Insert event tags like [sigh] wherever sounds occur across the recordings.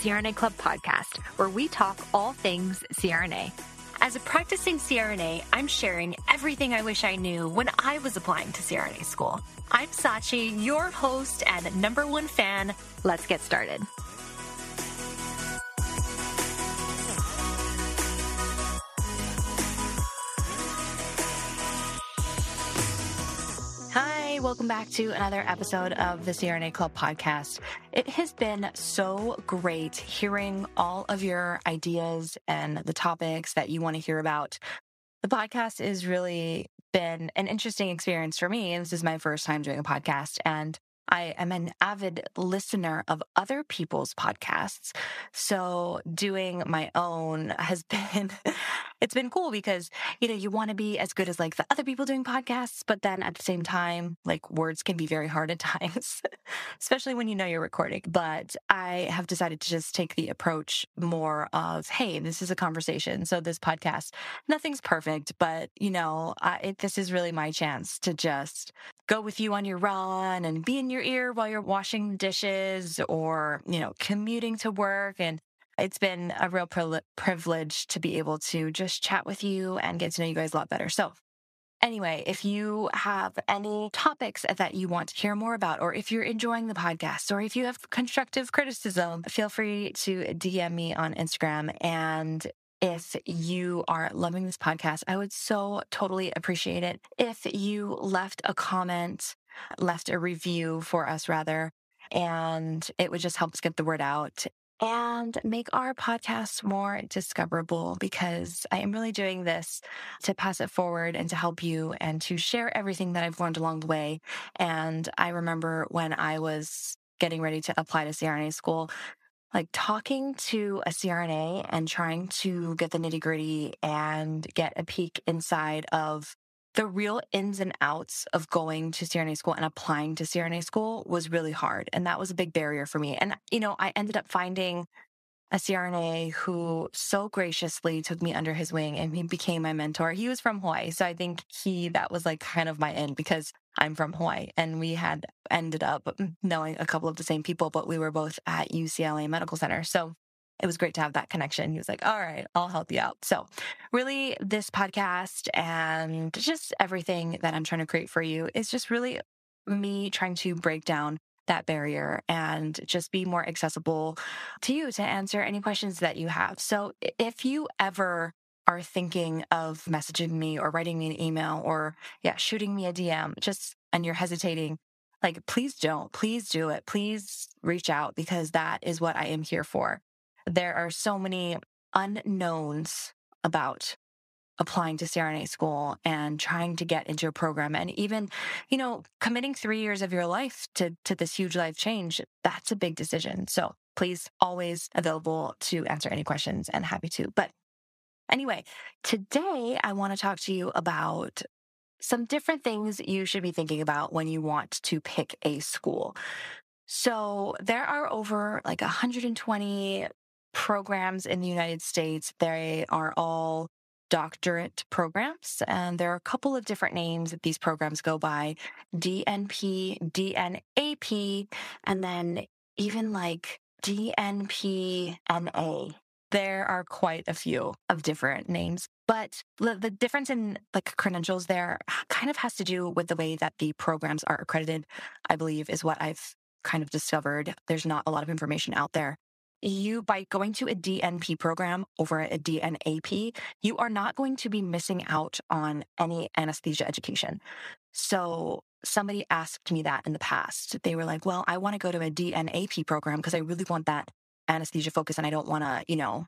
CRNA Club podcast, where we talk all things CRNA. As a practicing CRNA, I'm sharing everything I wish I knew when I was applying to CRNA school. I'm Sachi, your host and number one fan. Let's get started. Welcome back to another episode of the CRNA Club podcast. It has been so great hearing all of your ideas and the topics that you want to hear about. The podcast has really been an interesting experience for me. This is my first time doing a podcast, and I am an avid listener of other people's podcasts. So doing my own has [laughs] been, it's been cool because, you know, you want to be as good as like the other people doing podcasts, but then at the same time, like words can be very hard at [laughs] times, especially when you know you're recording. But I have decided to just take the approach more of, hey, this is a conversation. So this podcast, nothing's perfect, but, you know, I, it, this is really my chance to just go with you on your run and be in your ear while you're washing dishes or, you know, commuting to work. And it's been a real privilege to be able to just chat with you and get to know you guys a lot better. So, Anyway, if you have any topics that you want to hear more about, or if you're enjoying the podcast, or if you have constructive criticism, feel free to DM me on Instagram. And if you are loving this podcast, I would so totally appreciate it if you left a comment, left a review for us rather, and it would just help us get the word out and make our podcast more discoverable because I am really doing this to pass it forward and to help you and to share everything that I've learned along the way. And I remember when I was getting ready to apply to CRNA school, like talking to a CRNA and trying to get the nitty gritty and get a peek inside of the real ins and outs of going to CRNA school and applying to CRNA school was really hard. And that was a big barrier for me. And, you know, I ended up finding a CRNA who so graciously took me under his wing and he became my mentor. He was from Hawaii. So I think he, that was like kind of my end because I'm from Hawaii and we had ended up knowing a couple of the same people, but we were both at UCLA Medical Center. So it was great to have that connection. He was like, all right, I'll help you out. So, really, this podcast and just everything that I'm trying to create for you is just really me trying to break down that barrier and just be more accessible to you to answer any questions that you have. So, if you ever are thinking of messaging me or writing me an email or yeah, shooting me a DM, just and you're hesitating, like please don't. Please do it. Please reach out because that is what I am here for. There are so many unknowns about applying to CRNA school and trying to get into a program and even, you know, committing three years of your life to, to this huge life change, that's a big decision. So please always available to answer any questions and happy to. But Anyway, today I want to talk to you about some different things you should be thinking about when you want to pick a school. So there are over like 120 programs in the United States. They are all doctorate programs, and there are a couple of different names that these programs go by DNP, DNAP, and then even like DNPNA there are quite a few of different names, but the, the, difference in like credentials there kind of has to do with the way that the programs are accredited, I believe, is what I've kind of discovered. There's not a lot of information out there. You, by going to a DNP program over a DNAP, you are not going to be missing out on any anesthesia education. So somebody asked me that in the past. They were like, well, I want to go to a DNAP program because I really want that anesthesia focus and I don't want to, you know,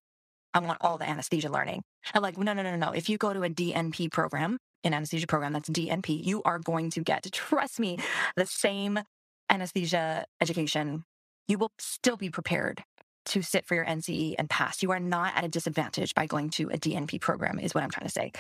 I want all the anesthesia learning. I'm like, no, no, no, no. If you go to a DNP program, an anesthesia program that's DNP, you are going to get, trust me, the same anesthesia education. You will still be prepared to sit for your NCE and pass. You are not at a disadvantage by going to a DNP program, is what I'm trying to say.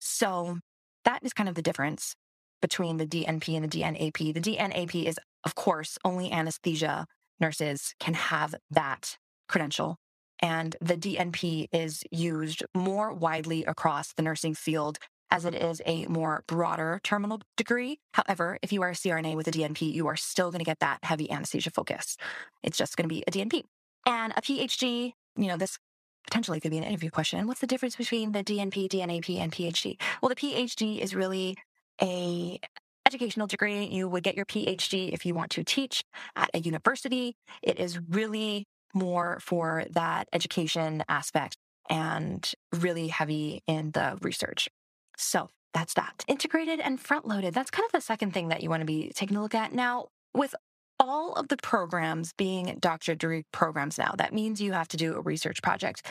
So that is kind of the difference between the DNP and the DNAP. The DNAP is, of course, only anesthesia nurses can have that credential. And the DNP is used more widely across the nursing field as it is a more broader terminal degree. However, if you are a CRNA with a DNP, you are still going to get that heavy anesthesia focus. It's just going to be a DNP. And a PhD, you know, this potentially could be an interview question. What's the difference between the DNP, DNAP, and PhD? Well, the PhD is really a educational degree. You would get your PhD if you want to teach at a university. It is really more for that education aspect and really heavy in the research. So that's that. Integrated and front loaded. That's kind of the second thing that you want to be taking a look at. Now, with all of the programs being doctorate programs now, that means you have to do a research project.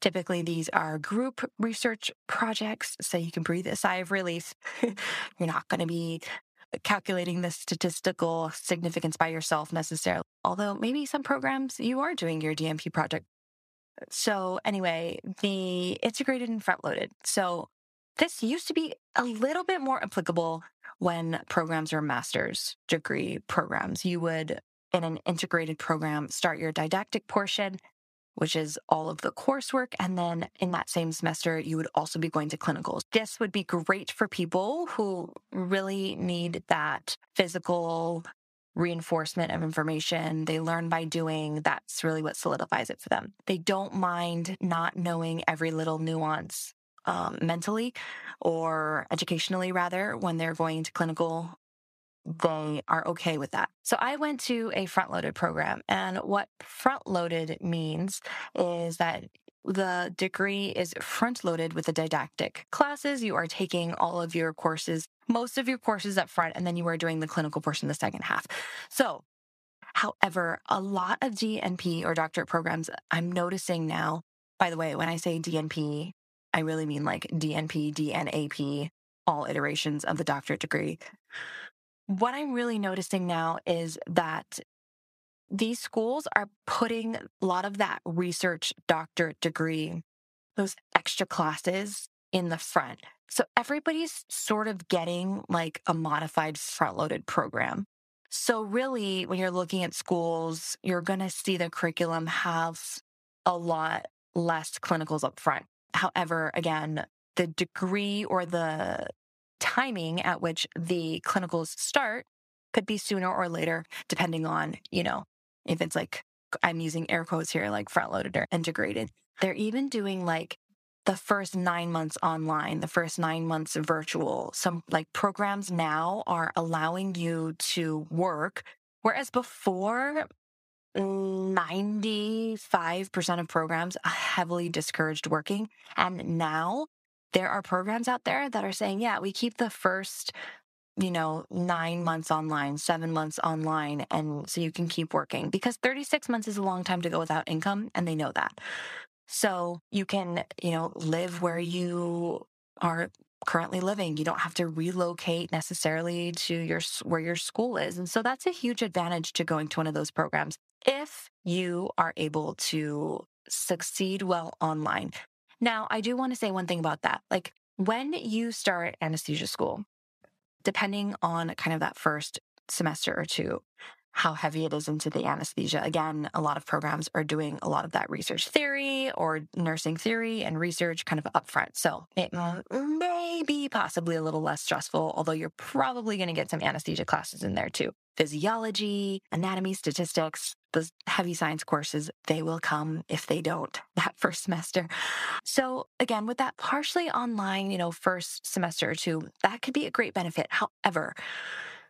Typically, these are group research projects, so you can breathe a sigh of relief. [laughs] You're not going to be calculating the statistical significance by yourself necessarily, although maybe some programs you are doing your DNP project. So, anyway, the integrated and front loaded. So, this used to be a little bit more applicable when programs are master's degree programs. You would, in an integrated program, start your didactic portion, which is all of the coursework. And then in that same semester, you would also be going to clinicals. This would be great for people who really need that physical reinforcement of information. They learn by doing. That's really what solidifies it for them. They don't mind not knowing every little nuance um, mentally or educationally, rather, when they're going to clinical, they are okay with that. So I went to a front loaded program. And what front loaded means is that the degree is front loaded with the didactic classes. You are taking all of your courses, most of your courses up front, and then you are doing the clinical portion the second half. So, however, a lot of DNP or doctorate programs I'm noticing now, by the way, when I say DNP, I really mean like DNP, DNAP, all iterations of the doctorate degree. What I'm really noticing now is that these schools are putting a lot of that research doctorate degree, those extra classes in the front. So everybody's sort of getting like a modified front loaded program. So, really, when you're looking at schools, you're going to see the curriculum have a lot less clinicals up front. However, again, the degree or the timing at which the clinicals start could be sooner or later, depending on, you know, if it's like, I'm using air quotes here, like front loaded or integrated. They're even doing like the first nine months online, the first nine months virtual. Some like programs now are allowing you to work. Whereas before, 95% of programs heavily discouraged working. And now there are programs out there that are saying, yeah, we keep the first, you know, nine months online, seven months online. And so you can keep working because 36 months is a long time to go without income. And they know that. So you can, you know, live where you are currently living. You don't have to relocate necessarily to your where your school is. And so that's a huge advantage to going to one of those programs if you are able to succeed well online. Now, I do want to say one thing about that. Like when you start anesthesia school, depending on kind of that first semester or two, how heavy it is into the anesthesia. Again, a lot of programs are doing a lot of that research theory or nursing theory and research kind of upfront. So it may be possibly a little less stressful, although you're probably going to get some anesthesia classes in there too. Physiology, anatomy, statistics, the heavy science courses, they will come if they don't [laughs] that first semester. So again, with that partially online, you know, first semester or two, that could be a great benefit. However,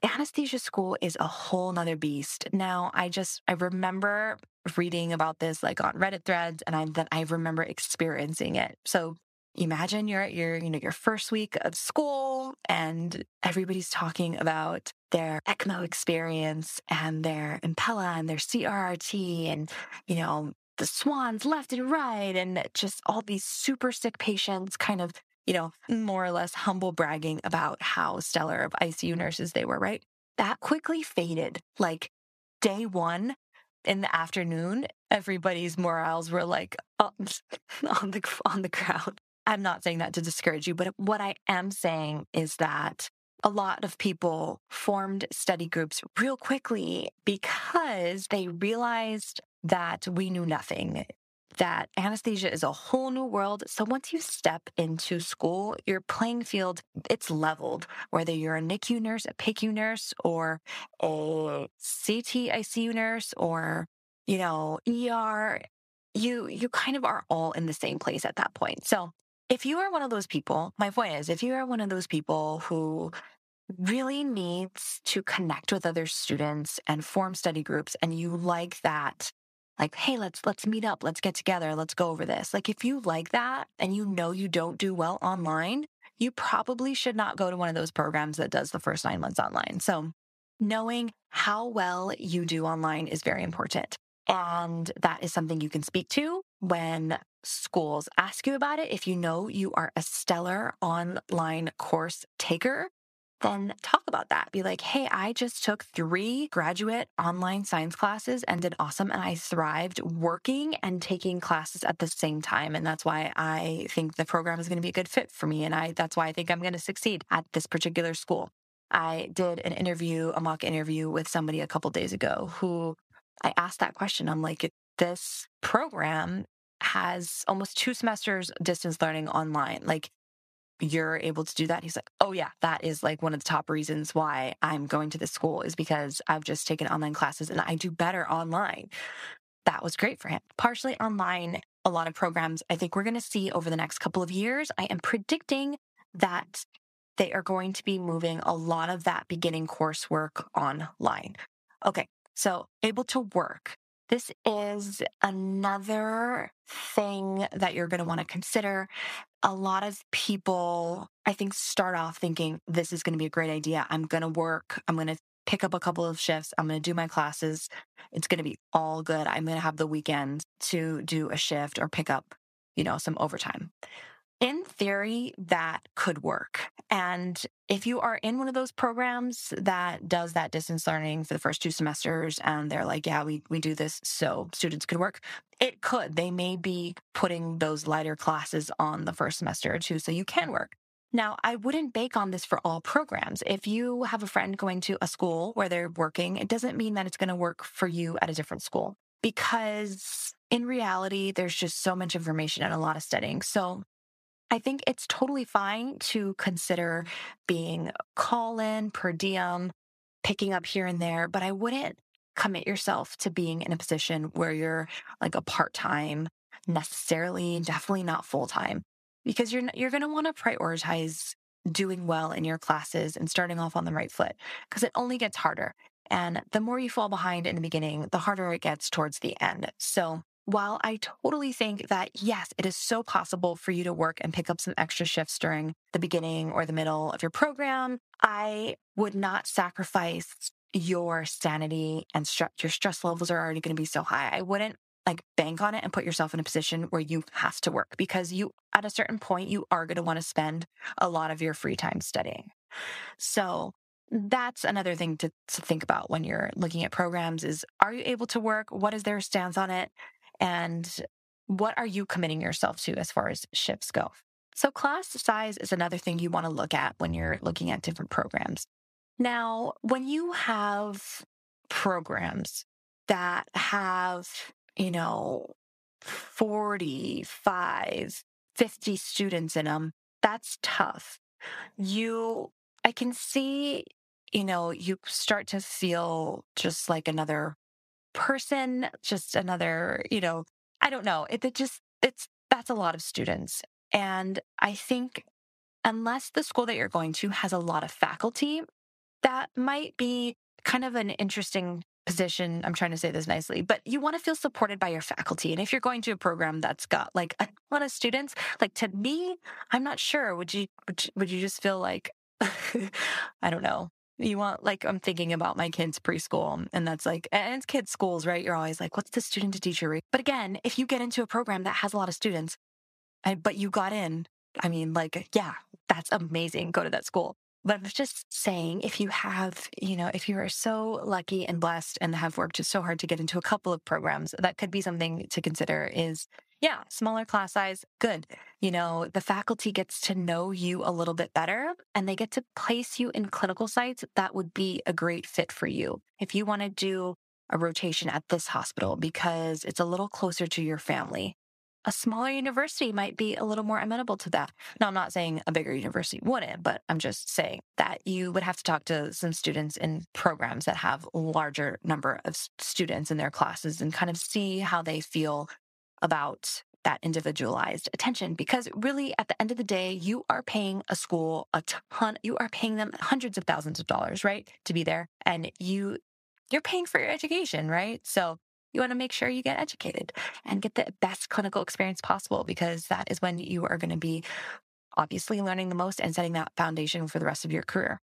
anesthesia school is a whole nother beast. Now, I just, I remember reading about this like on Reddit threads and I, then I remember experiencing it. So imagine you're at your, you know, your first week of school and everybody's talking about their ECMO experience and their Impella and their CRRT and, you know, the swans left and right and just all these super sick patients kind of you know, more or less humble bragging about how stellar of ICU nurses they were, right? That quickly faded. Like day one in the afternoon, everybody's morals were like [laughs] on the on the ground. I'm not saying that to discourage you, but what I am saying is that a lot of people formed study groups real quickly because they realized that we knew nothing that anesthesia is a whole new world. So once you step into school, your playing field, it's leveled, whether you're a NICU nurse, a PICU nurse, or a CT ICU nurse, or you know, ER, you you kind of are all in the same place at that point. So if you are one of those people, my point is if you are one of those people who really needs to connect with other students and form study groups and you like that like hey let's let's meet up let's get together let's go over this like if you like that and you know you don't do well online you probably should not go to one of those programs that does the first 9 months online. So knowing how well you do online is very important and that is something you can speak to when schools ask you about it if you know you are a stellar online course taker then talk about that. Be like, hey, I just took three graduate online science classes and did awesome. And I thrived working and taking classes at the same time. And that's why I think the program is going to be a good fit for me. And I that's why I think I'm going to succeed at this particular school. I did an interview, a mock interview with somebody a couple days ago who I asked that question. I'm like, this program has almost two semesters distance learning online. Like you're able to do that? He's like, oh, yeah, that is like one of the top reasons why I'm going to this school is because I've just taken online classes and I do better online. That was great for him. Partially online, a lot of programs I think we're going to see over the next couple of years. I am predicting that they are going to be moving a lot of that beginning coursework online. Okay, so able to work. This is another thing that you're going to want to consider a lot of people, I think, start off thinking this is going to be a great idea. I'm going to work. I'm going to pick up a couple of shifts. I'm going to do my classes. It's going to be all good. I'm going to have the weekend to do a shift or pick up, you know, some overtime. In theory, that could work. And if you are in one of those programs that does that distance learning for the first two semesters and they're like, yeah, we, we do this so students could work, it could. They may be putting those lighter classes on the first semester or two so you can work. Now, I wouldn't bake on this for all programs. If you have a friend going to a school where they're working, it doesn't mean that it's going to work for you at a different school because in reality, there's just so much information and a lot of studying. So I think it's totally fine to consider being call in per diem, picking up here and there, but I wouldn't commit yourself to being in a position where you're like a part time necessarily, definitely not full time, because you're you're going to want to prioritize doing well in your classes and starting off on the right foot because it only gets harder. And the more you fall behind in the beginning, the harder it gets towards the end. So while I totally think that, yes, it is so possible for you to work and pick up some extra shifts during the beginning or the middle of your program, I would not sacrifice your sanity and your stress levels are already going to be so high. I wouldn't like bank on it and put yourself in a position where you have to work because you, at a certain point, you are going to want to spend a lot of your free time studying. So that's another thing to, to think about when you're looking at programs is are you able to work? What is their stance on it? And what are you committing yourself to as far as shifts go? So, class size is another thing you want to look at when you're looking at different programs. Now, when you have programs that have, you know, 45, 50 students in them, that's tough. You, I can see, you know, you start to feel just like another person, just another, you know, I don't know. It, it just, it's, that's a lot of students. And I think unless the school that you're going to has a lot of faculty, that might be kind of an interesting position. I'm trying to say this nicely, but you want to feel supported by your faculty. And if you're going to a program that's got like a lot of students, like to me, I'm not sure. Would you, would you, would you just feel like, [laughs] I don't know, you want like i'm thinking about my kids preschool and that's like and it's kids schools right? You're always like what's the student to teacher rate but again if you get into a program that has a lot of students but you got in i mean like yeah that's amazing go to that school. But I'm just saying, if you have, you know, if you are so lucky and blessed and have worked so hard to get into a couple of programs, that could be something to consider is yeah, smaller class size, good. You know, the faculty gets to know you a little bit better and they get to place you in clinical sites that would be a great fit for you. If you want to do a rotation at this hospital because it's a little closer to your family, a smaller university might be a little more amenable to that. Now, I'm not saying a bigger university wouldn't, but I'm just saying that you would have to talk to some students in programs that have larger number of students in their classes and kind of see how they feel about that individualized attention because really at the end of the day you are paying a school a ton you are paying them hundreds of thousands of dollars right to be there and you you're paying for your education right so you want to make sure you get educated and get the best clinical experience possible because that is when you are going to be obviously learning the most and setting that foundation for the rest of your career.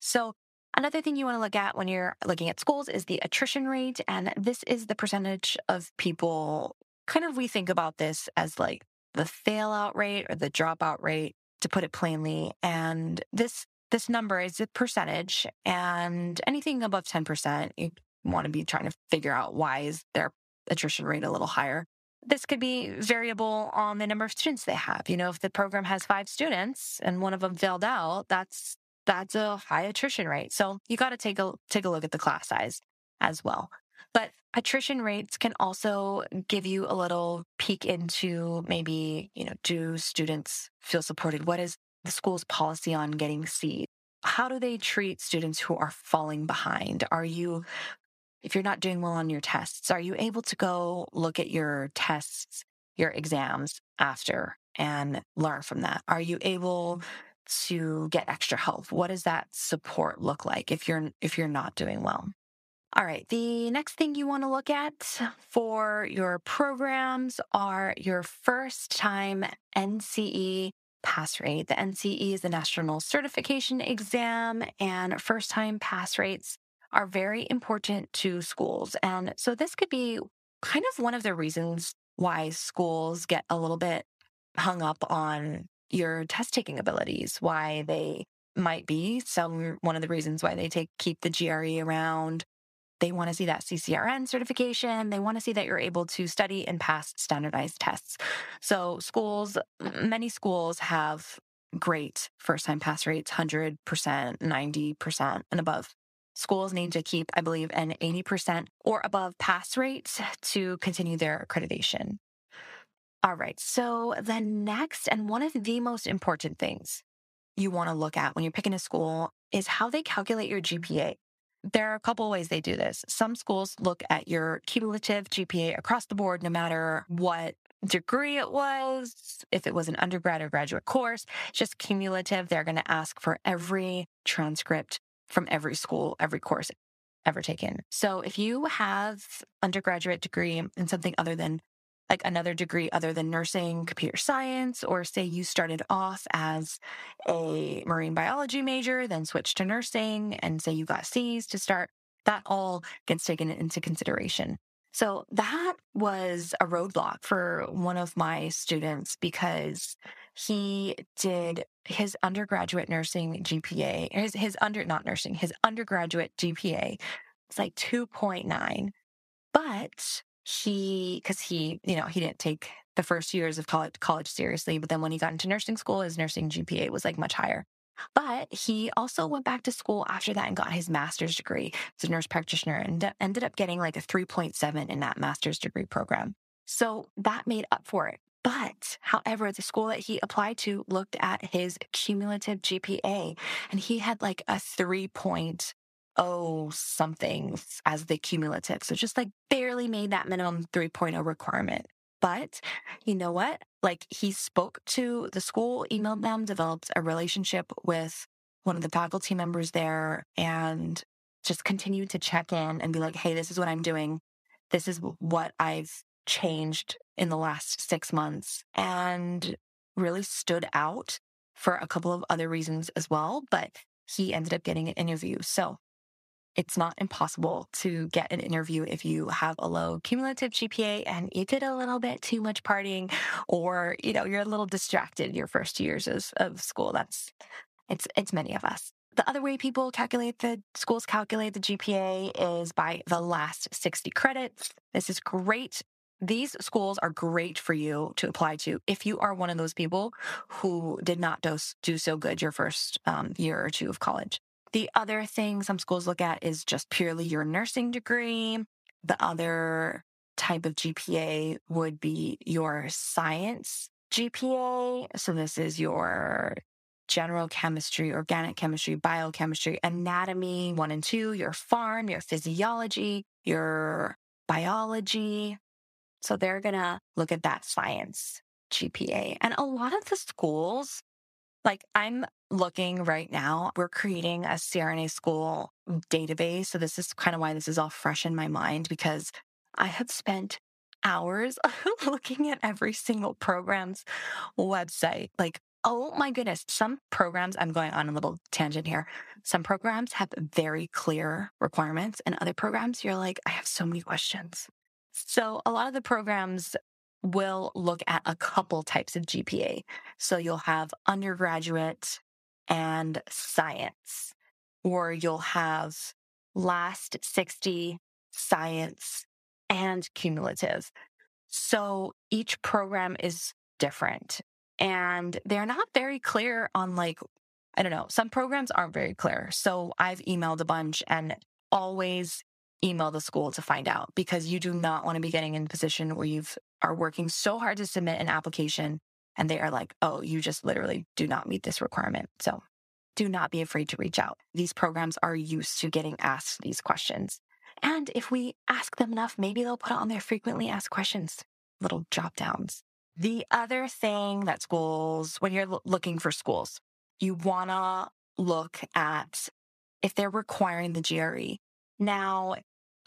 So, another thing you want to look at when you're looking at schools is the attrition rate. And this is the percentage of people, kind of, we think about this as like the fail out rate or the dropout rate, to put it plainly. And this this number is a percentage and anything above 10% you want to be trying to figure out why is their attrition rate a little higher. This could be variable on the number of students they have. You know, if the program has five students and one of them failed out, that's that's a high attrition rate. So you got to take a take a look at the class size as well. But attrition rates can also give you a little peek into maybe, you know, do students feel supported? What is the school's policy on getting C's? How do they treat students who are falling behind? Are you if you're not doing well on your tests, are you able to go look at your tests, your exams after and learn from that? Are you able to get extra help? What does that support look like if you're if you're not doing well? All right, the next thing you want to look at for your programs are your first time NCE pass rate. The NCE is the National Certification Exam, and first time pass rates are very important to schools. And so this could be kind of one of the reasons why schools get a little bit hung up on your test taking abilities, why they might be some one of the reasons why they take keep the GRE around. They want to see that CCRN certification. They want to see that you're able to study and pass standardized tests. So schools, many schools have great first time pass rates, 100%, 90% and above. Schools need to keep, I believe, an 80% or above pass rate to continue their accreditation. All right. So the next and one of the most important things you want to look at when you're picking a school is how they calculate your GPA. There are a couple ways they do this. Some schools look at your cumulative GPA across the board, no matter what degree it was, if it was an undergrad or graduate course, just cumulative. They're going to ask for every transcript from every school, every course ever taken. So if you have undergraduate degree in something other than like another degree other than nursing, computer science, or say you started off as a marine biology major, then switched to nursing and say you got C's to start, that all gets taken into consideration. So that was a roadblock for one of my students because he did his undergraduate nursing GPA, his, his under, not nursing, his undergraduate GPA It's like 2.9. But he, cause he, you know, he didn't take the first years of college, college seriously. But then when he got into nursing school, his nursing GPA was like much higher. But he also went back to school after that and got his master's degree as a nurse practitioner and ended up getting like a 3.7 in that master's degree program. So that made up for it. But, however, the school that he applied to looked at his cumulative GPA and he had like a 3.0 something as the cumulative. So just like barely made that minimum 3.0 requirement. But you know what? Like he spoke to the school, emailed them, developed a relationship with one of the faculty members there and just continued to check in and be like, hey, this is what I'm doing. This is what I've changed in the last six months and really stood out for a couple of other reasons as well. But he ended up getting an interview. So it's not impossible to get an interview if you have a low cumulative GPA and you did a little bit too much partying or, you know, you're a little distracted your first years of, of school. That's, it's, it's many of us. The other way people calculate the schools calculate the GPA is by the last 60 credits. This is great these schools are great for you to apply to if you are one of those people who did not do, do so good your first um, year or two of college. The other thing some schools look at is just purely your nursing degree. The other type of GPA would be your science GPA. So this is your general chemistry, organic chemistry, biochemistry, anatomy one and two, your pharm, your physiology, your biology. So they're going to look at that science GPA. And a lot of the schools, like I'm looking right now, we're creating a CRNA school database. So this is kind of why this is all fresh in my mind because I have spent hours [laughs] looking at every single program's website. Like, oh my goodness, some programs, I'm going on a little tangent here. Some programs have very clear requirements, and other programs, you're like, I have so many questions. So, a lot of the programs will look at a couple types of GPA. So, you'll have undergraduate and science, or you'll have last 60 science and cumulative. So each program is different and they're not very clear on like, I don't know, some programs aren't very clear. So I've emailed a bunch and always email the school to find out because you do not want to be getting in a position where you've are working so hard to submit an application and they are like, oh, you just literally do not meet this requirement. So do not be afraid to reach out. These programs are used to getting asked these questions. And if we ask them enough, maybe they'll put it on their frequently asked questions, little drop downs. The other thing that schools, when you're looking for schools, you want to look at if they're requiring the GRE. Now,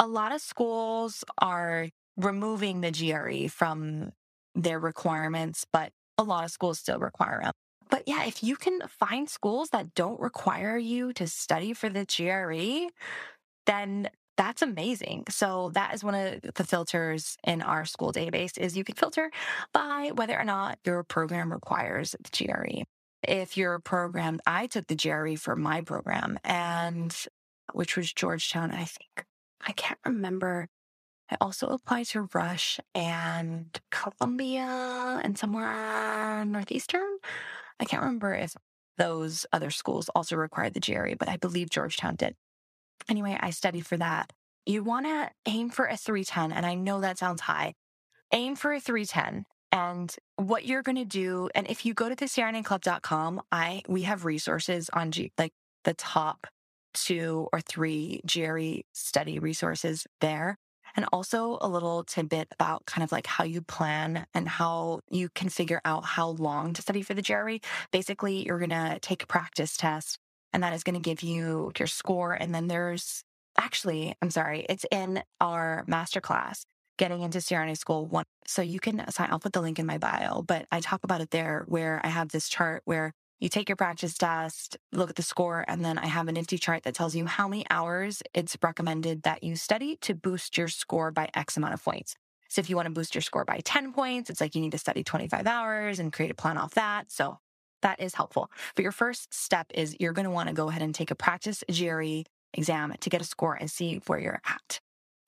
a lot of schools are removing the GRE from their requirements, but a lot of schools still require them. But yeah, if you can find schools that don't require you to study for the GRE, then that's amazing. So that is one of the filters in our school database is you can filter by whether or not your program requires the GRE. If your program, I took the GRE for my program and which was Georgetown, I think. I can't remember. I also applied to Rush and Columbia and somewhere Northeastern. I can't remember if those other schools also required the GRE, but I believe Georgetown did. Anyway, I studied for that. You want to aim for a 310. And I know that sounds high. Aim for a 310. And what you're going to do, and if you go to the I, we have resources on G, like the top two or three GRE study resources there. And also a little tidbit about kind of like how you plan and how you can figure out how long to study for the GRE. Basically, you're going to take a practice test and that is going to give you your score. And then there's actually, I'm sorry, it's in our masterclass, getting into CRNA school one. So you can sign, I'll put the link in my bio, but I talk about it there where I have this chart where you take your practice test, look at the score, and then I have a nifty chart that tells you how many hours it's recommended that you study to boost your score by X amount of points. So if you want to boost your score by 10 points, it's like you need to study 25 hours and create a plan off that. So that is helpful. But your first step is you're going to want to go ahead and take a practice GRE exam to get a score and see where you're at.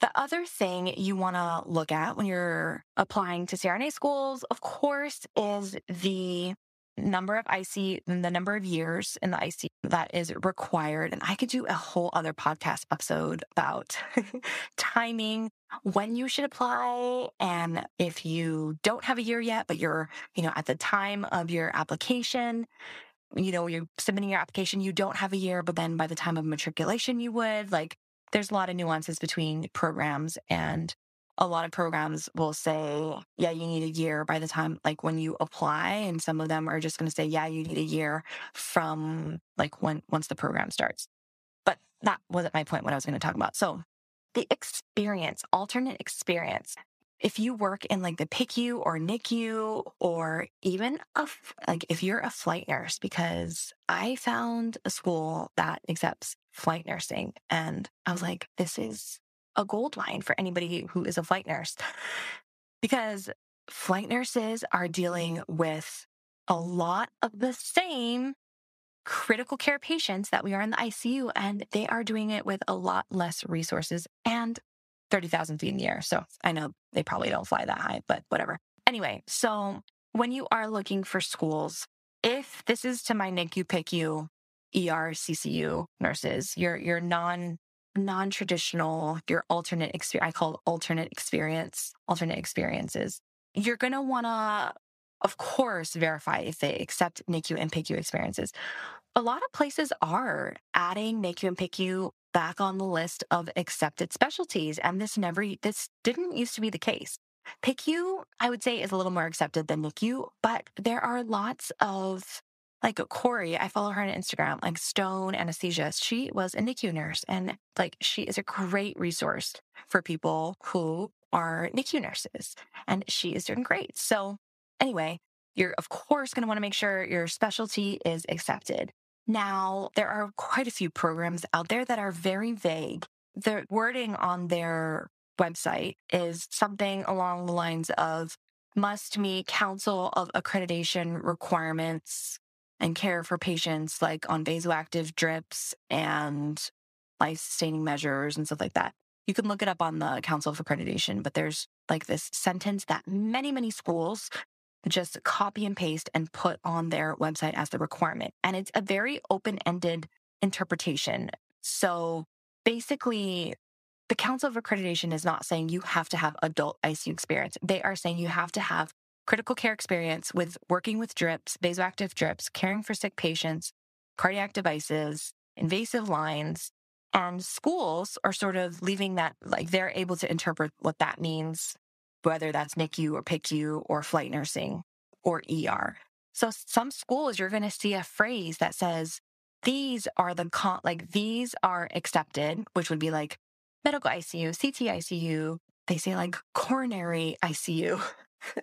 The other thing you want to look at when you're applying to CRNA schools, of course, is the number of IC, the number of years in the IC that is required. And I could do a whole other podcast episode about [laughs] timing, when you should apply. And if you don't have a year yet, but you're, you know, at the time of your application, you know, you're submitting your application, you don't have a year, but then by the time of matriculation, you would like, there's a lot of nuances between programs and a lot of programs will say, yeah, you need a year by the time, like when you apply. And some of them are just going to say, yeah, you need a year from like when, once the program starts. But that wasn't my point, what I was going to talk about. So the experience, alternate experience. If you work in like the PICU or NICU or even a, like if you're a flight nurse, because I found a school that accepts flight nursing and I was like, this is a gold mine for anybody who is a flight nurse because flight nurses are dealing with a lot of the same critical care patients that we are in the ICU, and they are doing it with a lot less resources and 30,000 feet in the air. So I know they probably don't fly that high, but whatever. Anyway, so when you are looking for schools, if this is to my NICU, PICU, ER, CCU nurses, your, your non non-traditional, your alternate experience, I call alternate experience, alternate experiences, you're going to want to, of course, verify if they accept NICU and PICU experiences. A lot of places are adding NICU and PICU back on the list of accepted specialties. And this never, this didn't used to be the case. PICU, I would say, is a little more accepted than NICU, but there are lots of like Corey, I follow her on Instagram, like Stone Anesthesia. She was a NICU nurse and like she is a great resource for people who are NICU nurses and she is doing great. So anyway, you're of course going to want to make sure your specialty is accepted. Now, there are quite a few programs out there that are very vague. The wording on their website is something along the lines of must meet Council of Accreditation requirements and care for patients like on vasoactive drips and life sustaining measures and stuff like that. You can look it up on the Council of Accreditation, but there's like this sentence that many, many schools just copy and paste and put on their website as the requirement. And it's a very open ended interpretation. So basically, the Council of Accreditation is not saying you have to have adult ICU experience. They are saying you have to have critical care experience with working with drips, vasoactive drips, caring for sick patients, cardiac devices, invasive lines. And schools are sort of leaving that, like they're able to interpret what that means whether that's NICU or PICU or flight nursing or ER. So some schools, you're going to see a phrase that says, these are the, con- like, these are accepted, which would be like medical ICU, CT ICU. They say like coronary ICU. [laughs]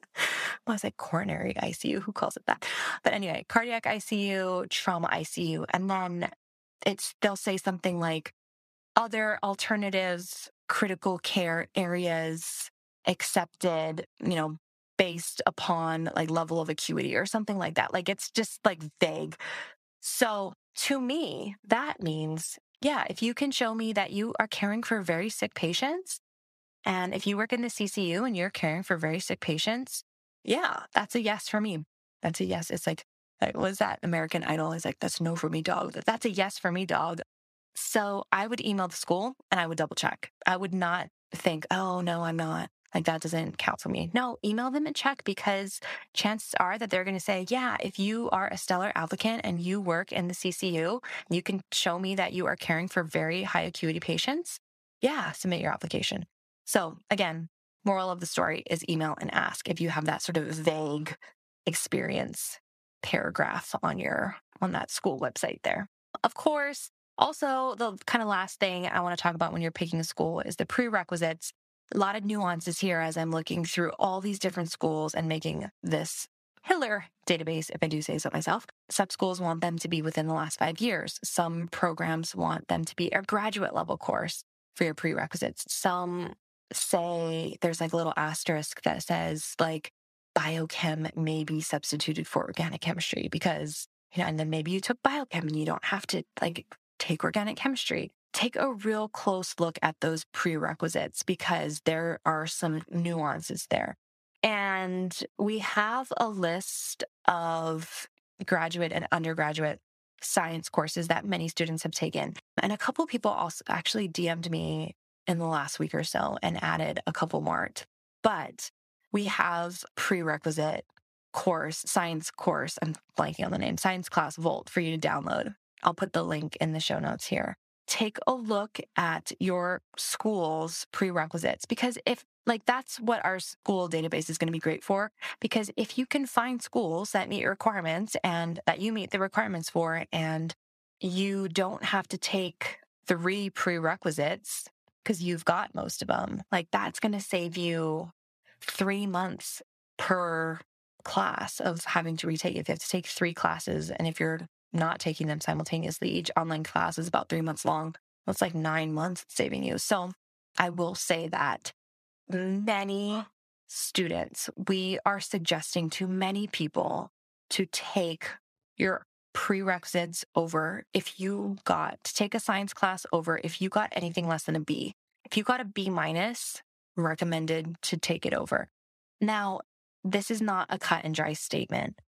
well, I say coronary ICU. Who calls it that? But anyway, cardiac ICU, trauma ICU. And then it's, they'll say something like other alternatives, critical care areas, accepted, you know, based upon like level of acuity or something like that. Like it's just like vague. So to me, that means, yeah, if you can show me that you are caring for very sick patients, and if you work in the CCU and you're caring for very sick patients, yeah, that's a yes for me. That's a yes. It's like, was that American Idol? Is like, that's no for me, dog. That's a yes for me, dog. So I would email the school and I would double check. I would not think, oh, no, I'm not. Like that doesn't count for me. No, email them and check because chances are that they're going to say, yeah, if you are a stellar applicant and you work in the CCU, you can show me that you are caring for very high acuity patients. Yeah, submit your application. So again, moral of the story is email and ask if you have that sort of vague experience paragraph on your on that school website there. Of course, also the kind of last thing I want to talk about when you're picking a school is the prerequisites a lot of nuances here as I'm looking through all these different schools and making this killer database, if I do say so myself. Some schools want them to be within the last five years. Some programs want them to be a graduate level course for your prerequisites. Some say there's like a little asterisk that says like biochem may be substituted for organic chemistry because, you know, and then maybe you took biochem and you don't have to like take organic chemistry take a real close look at those prerequisites because there are some nuances there. And we have a list of graduate and undergraduate science courses that many students have taken. And a couple people also actually DM'd me in the last week or so and added a couple more. But we have prerequisite course, science course. I'm blanking on the name, science class Vault for you to download. I'll put the link in the show notes here take a look at your school's prerequisites because if like that's what our school database is going to be great for because if you can find schools that meet your requirements and that you meet the requirements for and you don't have to take three prerequisites because you've got most of them like that's going to save you 3 months per class of having to retake if you have to take 3 classes and if you're not taking them simultaneously. Each online class is about three months long. That's like nine months saving you. So I will say that many students, we are suggesting to many people to take your prerequisites over if you got to take a science class over if you got anything less than a B. If you got a B minus, recommended to take it over. Now, this is not a cut and dry statement.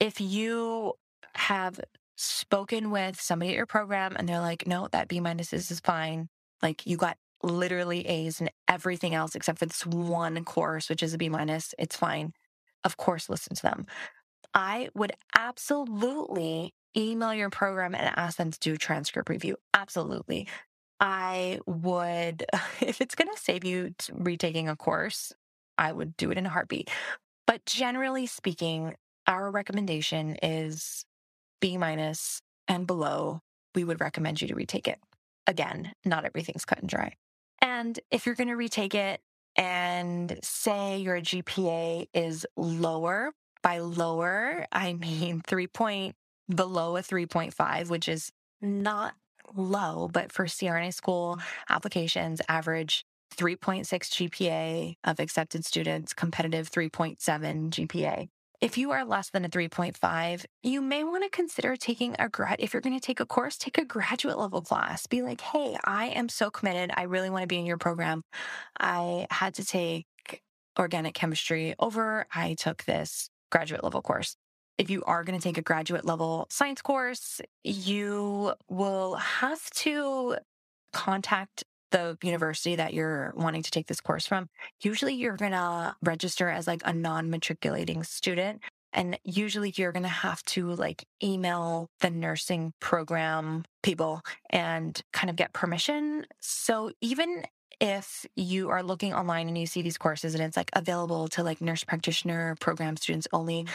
If you have spoken with somebody at your program and they're like, no, that B minus is fine. like you got literally A's in everything else except for this one course, which is a B minus, it's fine. Of course, listen to them. I would absolutely email your program and ask them to do transcript review. Absolutely. I would, [laughs] if it's going to save you retaking a course, I would do it in a heartbeat. But generally speaking, our recommendation is B minus and below. We would recommend you to retake it. Again, not everything's cut and dry. And if you're going to retake it and say your GPA is lower, by lower, I mean [laughs] three point below a 3.5, which is not low, but for CRNA school mm. applications, average 3.6 GPA of accepted students, competitive 3.7 GPA. If you are less than a 3.5, you may want to consider taking a grad. If you're going to take a course, take a graduate level class. Be like, hey, I am so committed. I really want to be in your program. I had to take organic chemistry over. I took this graduate level course. If you are going to take a graduate level science course, you will have to contact the university that you're wanting to take this course from. Usually you're going to register as like a non matriculating student. And usually you're going to have to like email the nursing program people and kind of get permission. So even if you are looking online and you see these courses and it's like available to like nurse practitioner program students only,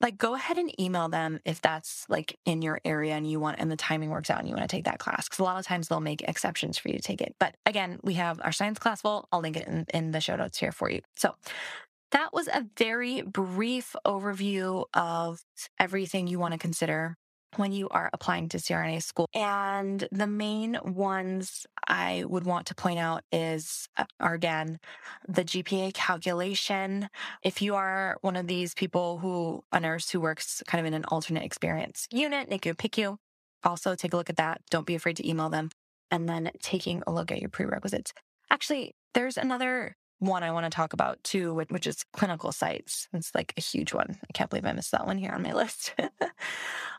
like go ahead and email them if that's like in your area and you want and the timing works out and you want to take that class because a lot of times they'll make exceptions for you to take it. But again we have our science class full. I'll link it in, in the show notes here for you. So that was a very brief overview of everything you want to consider when you are applying to CRNA school. And the main ones I would want to point out is, uh, are again, the GPA calculation. If you are one of these people who, a nurse who works kind of in an alternate experience unit, NICU, PICU, also take a look at that. Don't be afraid to email them. And then taking a look at your prerequisites. Actually, there's another one I want to talk about too, which is clinical sites. It's like a huge one. I can't believe I missed that one here on my [laughs] list.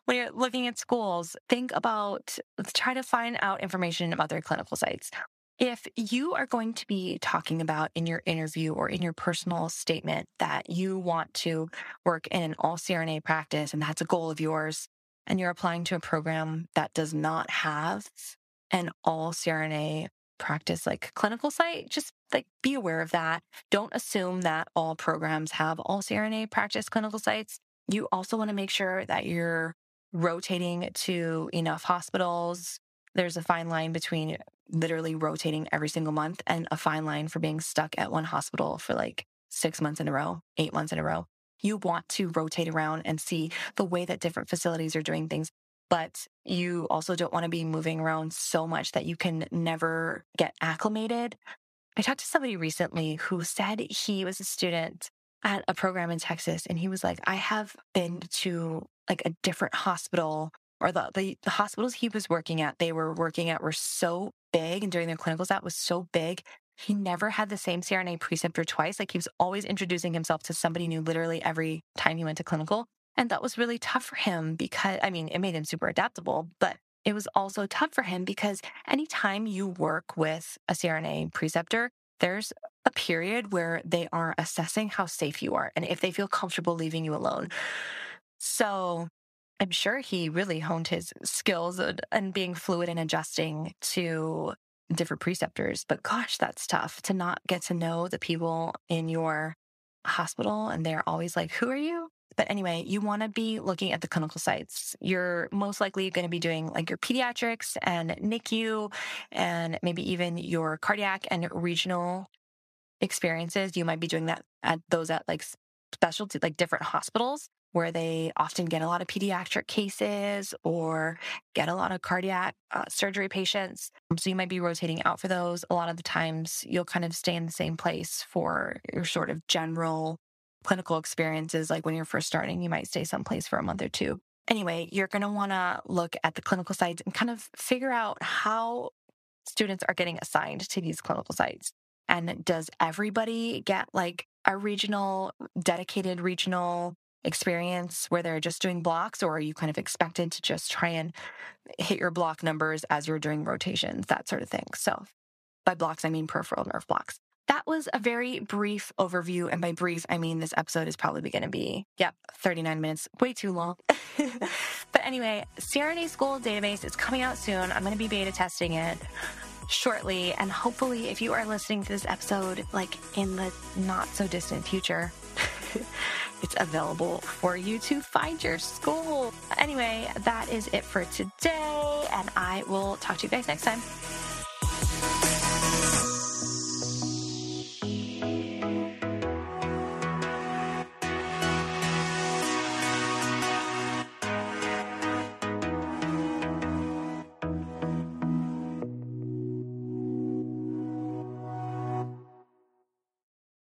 When you're looking at schools, think about, try to find out information about their clinical sites. If you are going to be talking about in your interview or in your personal statement that you want to work in an all CRNA practice and that's a goal of yours, and you're applying to a program that does not have an all CRNA practice like clinical site, just like be aware of that. Don't assume that all programs have all CRNA practice clinical sites. You also want to make sure that you're rotating to enough hospitals. There's a fine line between literally rotating every single month and a fine line for being stuck at one hospital for like six months in a row, eight months in a row. You want to rotate around and see the way that different facilities are doing things but you also don't want to be moving around so much that you can never get acclimated. I talked to somebody recently who said he was a student at a program in Texas and he was like, I have been to like a different hospital or the, the, the hospitals he was working at, they were working at were so big and during their clinicals that was so big. He never had the same CRNA preceptor twice. Like he was always introducing himself to somebody new literally every time he went to clinical. And that was really tough for him because, I mean, it made him super adaptable, but it was also tough for him because anytime you work with a CRNA preceptor, there's a period where they are assessing how safe you are and if they feel comfortable leaving you alone. So I'm sure he really honed his skills and being fluid and adjusting to different preceptors. But gosh, that's tough to not get to know the people in your hospital and they're always like, Who are you? But anyway, you want to be looking at the clinical sites. You're most likely going to be doing like your pediatrics and NICU and maybe even your cardiac and regional experiences. You might be doing that at those at like specialty, like different hospitals where they often get a lot of pediatric cases or get a lot of cardiac uh, surgery patients. So you might be rotating out for those. A lot of the times you'll kind of stay in the same place for your sort of general clinical experiences, like when you're first starting, you might stay someplace for a month or two. Anyway, you're going to want to look at the clinical sites and kind of figure out how students are getting assigned to these clinical sites. And does everybody get like a regional, dedicated regional experience where they're just doing blocks, or are you kind of expected to just try and hit your block numbers as you're doing rotations, that sort of thing? So, by blocks, I mean peripheral nerve blocks. That was a very brief overview. And by brief, I mean this episode is probably going to be, yep, 39 minutes, way too long. [laughs] but anyway, CRNA School database is coming out soon. I'm going to be beta testing it shortly. And hopefully, if you are listening to this episode, like in the not so distant future, [laughs] it's available for you to find your school. Anyway, that is it for today. And I will talk to you guys next time.